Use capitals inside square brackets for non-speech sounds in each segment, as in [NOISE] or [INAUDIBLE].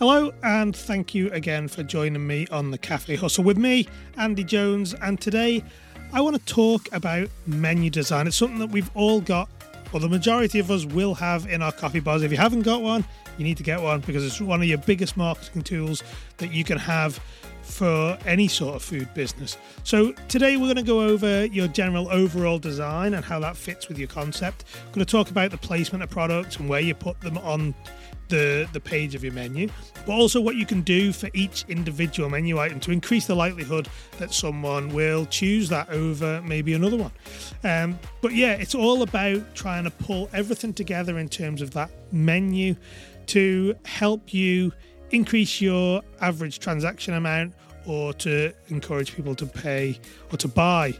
Hello, and thank you again for joining me on the Cafe Hustle with me, Andy Jones. And today I want to talk about menu design. It's something that we've all got, or the majority of us will have in our coffee bars. If you haven't got one, you need to get one because it's one of your biggest marketing tools that you can have for any sort of food business. So, today we're going to go over your general overall design and how that fits with your concept. We're going to talk about the placement of products and where you put them on the, the page of your menu, but also what you can do for each individual menu item to increase the likelihood that someone will choose that over maybe another one. Um, but yeah, it's all about trying to pull everything together in terms of that menu to help you increase your average transaction amount or to encourage people to pay or to buy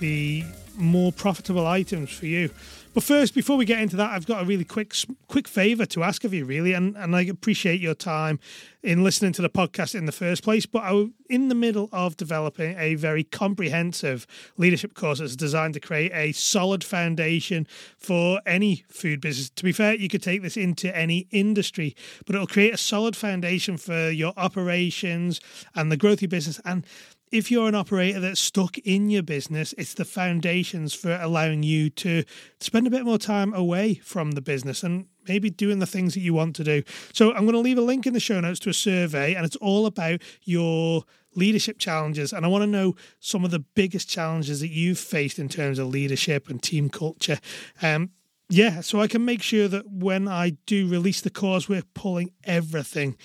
the more profitable items for you. But first, before we get into that, I've got a really quick quick favor to ask of you, really, and, and I appreciate your time in listening to the podcast in the first place. But I'm in the middle of developing a very comprehensive leadership course that's designed to create a solid foundation for any food business. To be fair, you could take this into any industry, but it'll create a solid foundation for your operations and the growth of your business and if you're an operator that's stuck in your business, it's the foundations for allowing you to spend a bit more time away from the business and maybe doing the things that you want to do. So I'm going to leave a link in the show notes to a survey, and it's all about your leadership challenges. And I want to know some of the biggest challenges that you've faced in terms of leadership and team culture. Um, yeah, so I can make sure that when I do release the course, we're pulling everything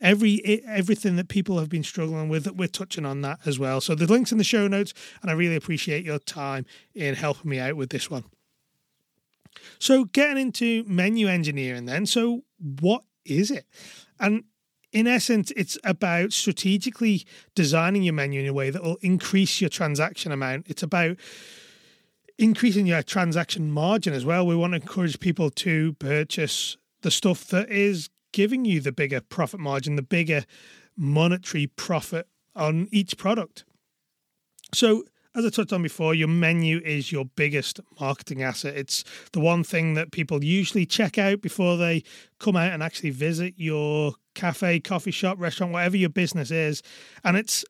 every everything that people have been struggling with we're touching on that as well so the links in the show notes and i really appreciate your time in helping me out with this one so getting into menu engineering then so what is it and in essence, it's about strategically designing your menu in a way that will increase your transaction amount. It's about increasing your transaction margin as well. We want to encourage people to purchase the stuff that is giving you the bigger profit margin, the bigger monetary profit on each product. So, as I touched on before, your menu is your biggest marketing asset. It's the one thing that people usually check out before they come out and actually visit your cafe, coffee shop, restaurant, whatever your business is. And it's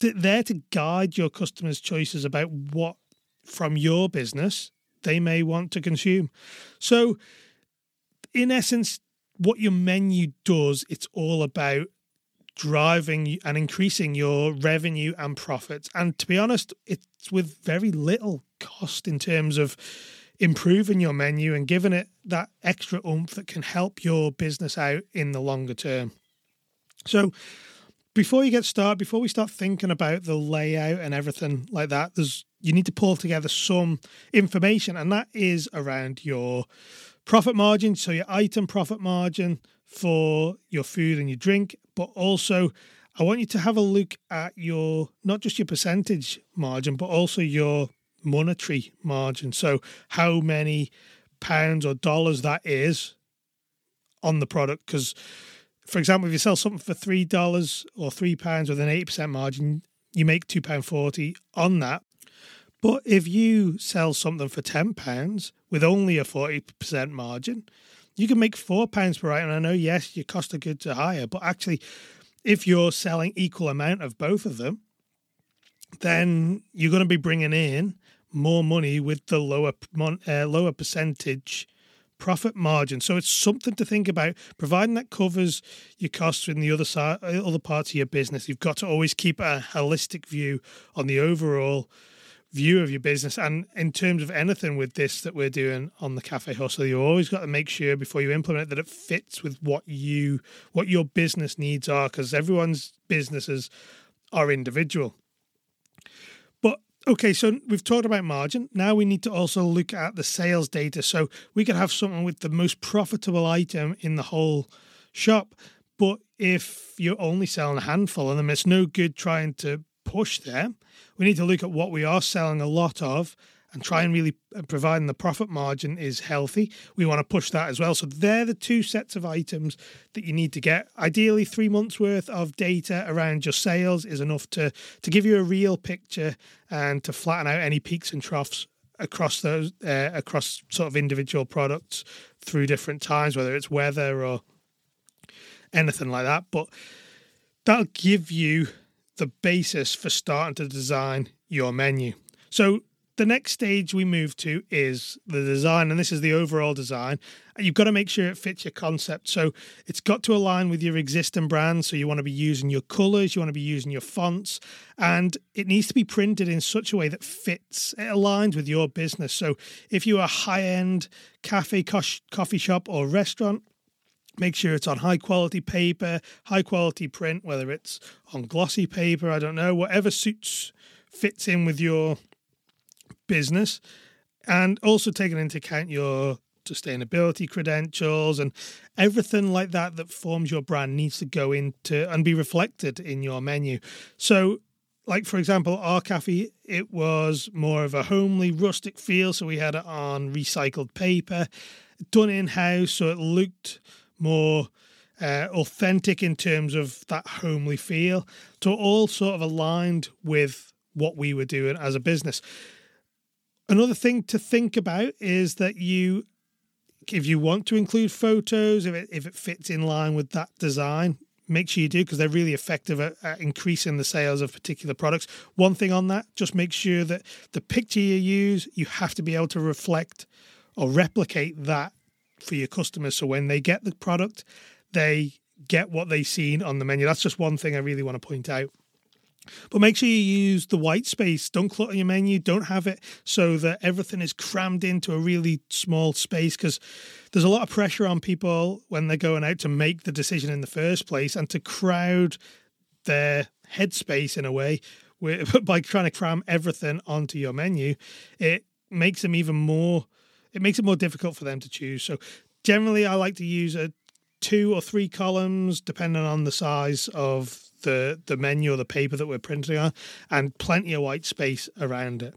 there to guide your customers' choices about what from your business they may want to consume. So, in essence, what your menu does, it's all about driving and increasing your revenue and profits. And to be honest, it's with very little cost in terms of improving your menu and giving it that extra oomph that can help your business out in the longer term. So, before you get started, before we start thinking about the layout and everything like that, there's you need to pull together some information, and that is around your profit margin, so your item profit margin for your food and your drink, but also I want you to have a look at your not just your percentage margin, but also your monetary margin. So how many pounds or dollars that is on the product. Because, for example, if you sell something for three dollars or three pounds with an eight percent margin, you make two pound forty on that. But if you sell something for £10 with only a 40% margin, you can make £4 per item. And I know, yes, your cost of goods are higher, but actually, if you're selling equal amount of both of them, then you're going to be bringing in more money with the lower uh, lower percentage profit margin. So it's something to think about. Providing that covers your costs in the other side, other parts of your business, you've got to always keep a holistic view on the overall view of your business. And in terms of anything with this that we're doing on the Cafe Hustle, you always got to make sure before you implement it that it fits with what you what your business needs are, because everyone's businesses are individual. But okay, so we've talked about margin. Now we need to also look at the sales data. So we could have something with the most profitable item in the whole shop. But if you're only selling a handful of them, it's no good trying to push there. We need to look at what we are selling a lot of and try and really uh, providing the profit margin is healthy. We want to push that as well. So they're the two sets of items that you need to get. Ideally, three months worth of data around your sales is enough to to give you a real picture and to flatten out any peaks and troughs across those uh, across sort of individual products through different times, whether it's weather or anything like that. But that'll give you the basis for starting to design your menu. So the next stage we move to is the design, and this is the overall design. You've got to make sure it fits your concept. So it's got to align with your existing brand. So you want to be using your colors, you want to be using your fonts, and it needs to be printed in such a way that fits, it aligns with your business. So if you're a high end cafe, coffee shop, or restaurant, make sure it's on high quality paper, high quality print, whether it's on glossy paper, I don't know, whatever suits fits in with your business and also taking into account your sustainability credentials and everything like that that forms your brand needs to go into and be reflected in your menu. So like for example, our cafe, it was more of a homely, rustic feel. So we had it on recycled paper, done in house, so it looked more uh, authentic in terms of that homely feel. So all sort of aligned with what we were doing as a business. Another thing to think about is that you, if you want to include photos, if it, if it fits in line with that design, make sure you do because they're really effective at, at, increasing the sales of particular products. One thing on that, just make sure that the picture you use, you have to be able to reflect or replicate that for your customers. So when they get the product, they get what they've seen on the menu. That's just one thing I really want to point out. But make sure you use the white space. Don't clutter your menu. Don't have it so that everything is crammed into a really small space because there's a lot of pressure on people when they're going out to make the decision in the first place and to crowd their headspace in a way [LAUGHS] by trying to cram everything onto your menu. It makes them even more. It makes it more difficult for them to choose. So generally, I like to use a two or three columns depending on the size of the the menu or the paper that we're printing on, and plenty of white space around it.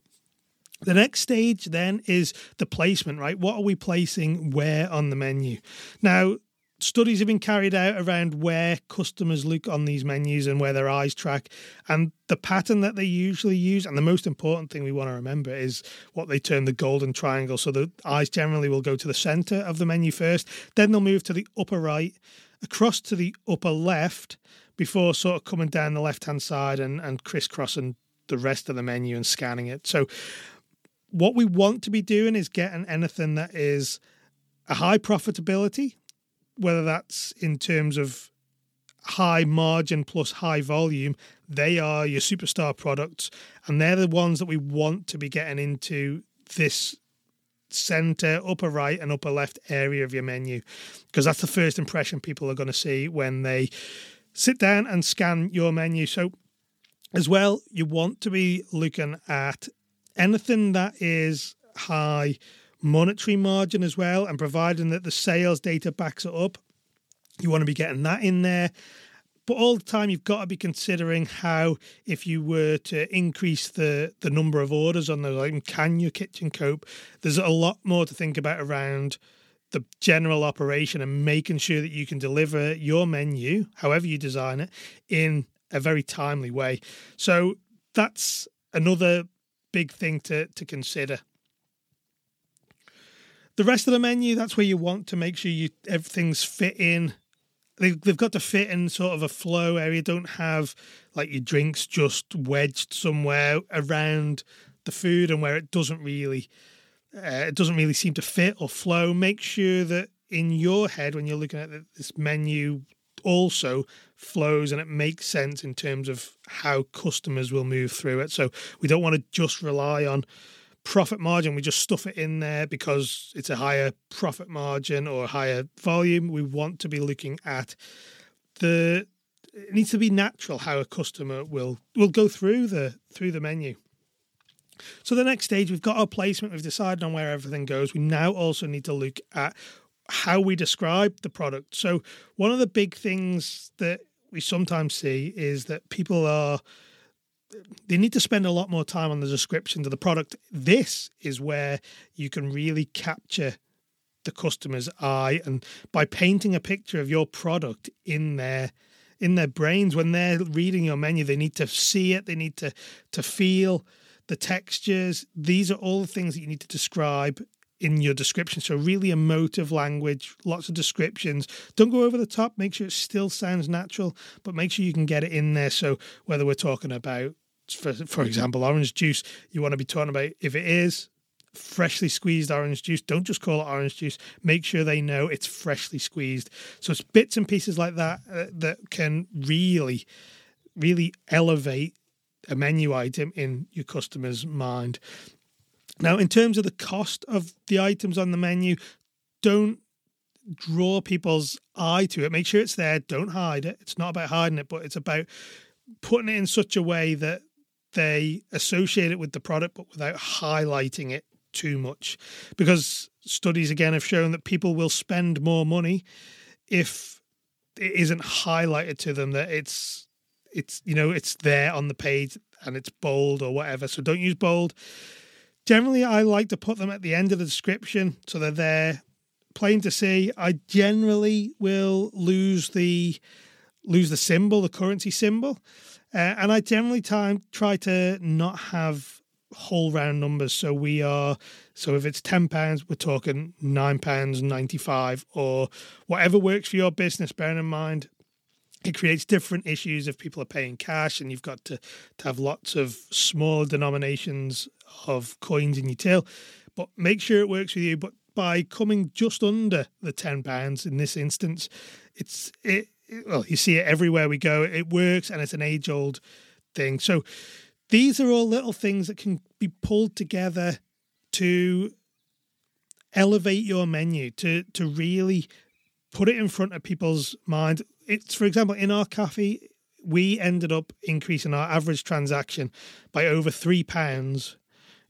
The next stage then is the placement, right? What are we placing where on the menu? Now, studies have been carried out around where customers look on these menus and where their eyes track. And the pattern that they usually use, and the most important thing we want to remember is what they term the golden triangle. So the eyes generally will go to the center of the menu first, then they'll move to the upper right, across to the upper left, before sort of coming down the left hand side and, and crisscrossing the rest of the menu and scanning it. So, what we want to be doing is getting anything that is a high profitability, whether that's in terms of high margin plus high volume, they are your superstar products, and they're the ones that we want to be getting into this center, upper right, and upper left area of your menu because that's the first impression people are going to see when they sit down and scan your menu. So, as well, you want to be looking at anything that is high monetary margin as well, and providing that the sales data backs it up, you want to be getting that in there. But all the time, you've got to be considering how, if you were to increase the the number of orders on the like, can your kitchen cope? There's a lot more to think about around the general operation and making sure that you can deliver your menu, however you design it, in a very timely way. So that's another big thing to, to consider. The rest of the menu, that's where you want to make sure you everything's fit in. They, they've got to fit in sort of a flow area. Don't have like your drinks just wedged somewhere around the food and where it doesn't really uh, it doesn't really seem to fit or flow. Make sure that in your head, when you're looking at this menu, also flows and it makes sense in terms of how customers will move through it. So we don't want to just rely on profit margin. We just stuff it in there because it's a higher profit margin or higher volume. We want to be looking at the it needs to be natural how a customer will will go through the through the menu. So the next stage, we've got our placement, we've decided on where everything goes. We now also need to look at how we describe the product. So one of the big things that we sometimes see is that people are they need to spend a lot more time on the description of the product. This is where you can really capture the customer's eye and by painting a picture of your product in their in their brains when they're reading your menu they need to see it they need to to feel the textures. These are all the things that you need to describe in your description. So, really emotive language, lots of descriptions. Don't go over the top. Make sure it still sounds natural, but make sure you can get it in there. So, whether we're talking about, for, for example, orange juice, you want to be talking about if it is freshly squeezed orange juice. Don't just call it orange juice. Make sure they know it's freshly squeezed. So, it's bits and pieces like that uh, that can really, really elevate a menu item in your customer's mind. Now, in terms of the cost of the items on the menu, don't draw people's eye to it. Make sure it's there. Don't hide it. It's not about hiding it, but it's about putting it in such a way that they associate it with the product, but without highlighting it too much. Because studies again have shown that people will spend more money if it isn't highlighted to them that it's it's you know it's there on the page and it's bold or whatever. So don't use bold. Generally, I like to put them at the end of the description so they're there, plain to see. I generally will lose the lose the symbol, the currency symbol, uh, and I generally time try to not have whole round numbers. So we are so if it's ten pounds, we're talking nine pounds ninety five or whatever works for your business. Bearing in mind it creates different issues if people are paying cash and you've got to, to have lots of small denominations of coins in your till. But make sure it works with you. But by coming just under the ten pounds in this instance, it's it, it well, you see it everywhere we go. It works and it's an age old thing. So these are all little things that can be pulled together to elevate your menu, to to really put it in front of people's mind it's for example in our cafe we ended up increasing our average transaction by over three pounds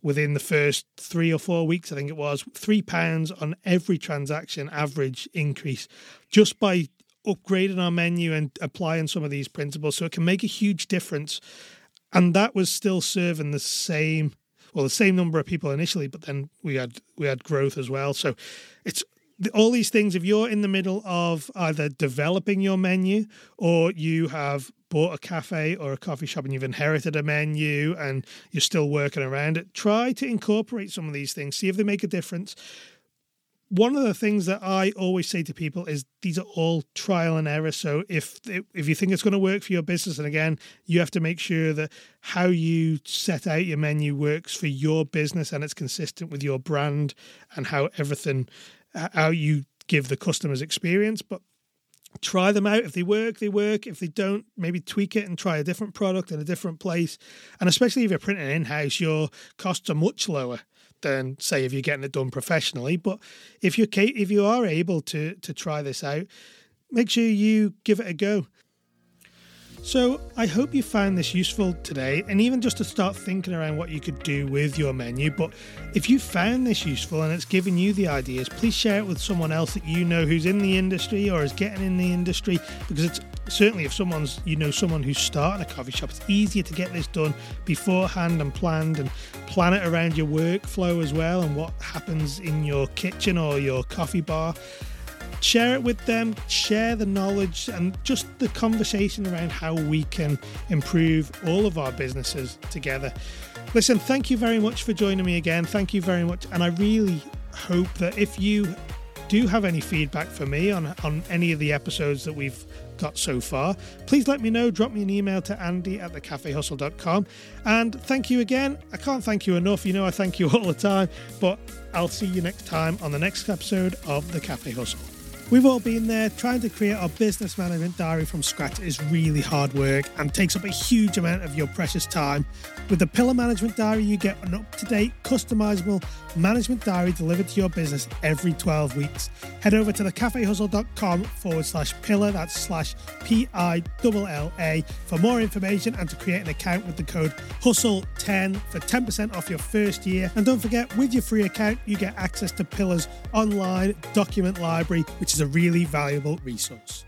within the first three or four weeks i think it was three pounds on every transaction average increase just by upgrading our menu and applying some of these principles so it can make a huge difference and that was still serving the same well the same number of people initially but then we had we had growth as well so it's all these things, if you're in the middle of either developing your menu or you have bought a cafe or a coffee shop and you've inherited a menu and you're still working around it, try to incorporate some of these things, see if they make a difference. One of the things that I always say to people is these are all trial and error. So if if you think it's going to work for your business, and again, you have to make sure that how you set out your menu works for your business and it's consistent with your brand and how everything how you give the customers experience, but try them out. If they work, they work. If they don't, maybe tweak it and try a different product in a different place. And especially if you're printing in house, your costs are much lower than say if you're getting it done professionally. But if you if you are able to to try this out, make sure you give it a go. So, I hope you found this useful today, and even just to start thinking around what you could do with your menu. But if you found this useful and it's given you the ideas, please share it with someone else that you know who's in the industry or is getting in the industry. Because it's certainly if someone's, you know, someone who's starting a coffee shop, it's easier to get this done beforehand and planned and plan it around your workflow as well and what happens in your kitchen or your coffee bar share it with them, share the knowledge and just the conversation around how we can improve all of our businesses together. Listen, thank you very much for joining me again. Thank you very much. And I really hope that if you do have any feedback for me on, on any of the episodes that we've got so far, please let me know. Drop me an email to andy at thecafehustle.com. And thank you again. I can't thank you enough. You know, I thank you [LAUGHS] all the time, but I'll see you next time on the next episode of The Cafe Hustle. We've all been there. Trying to create a business management diary from scratch is really hard work and takes up a huge amount of your precious time. With the Pillar Management Diary, you get an up to date, customizable management diary delivered to your business every 12 weeks. Head over to thecafehustle.com forward slash pillar, that's slash P I L L A, for more information and to create an account with the code HUSTLE10 for 10% off your first year. And don't forget, with your free account, you get access to Pillar's online document library, which is a really valuable resource.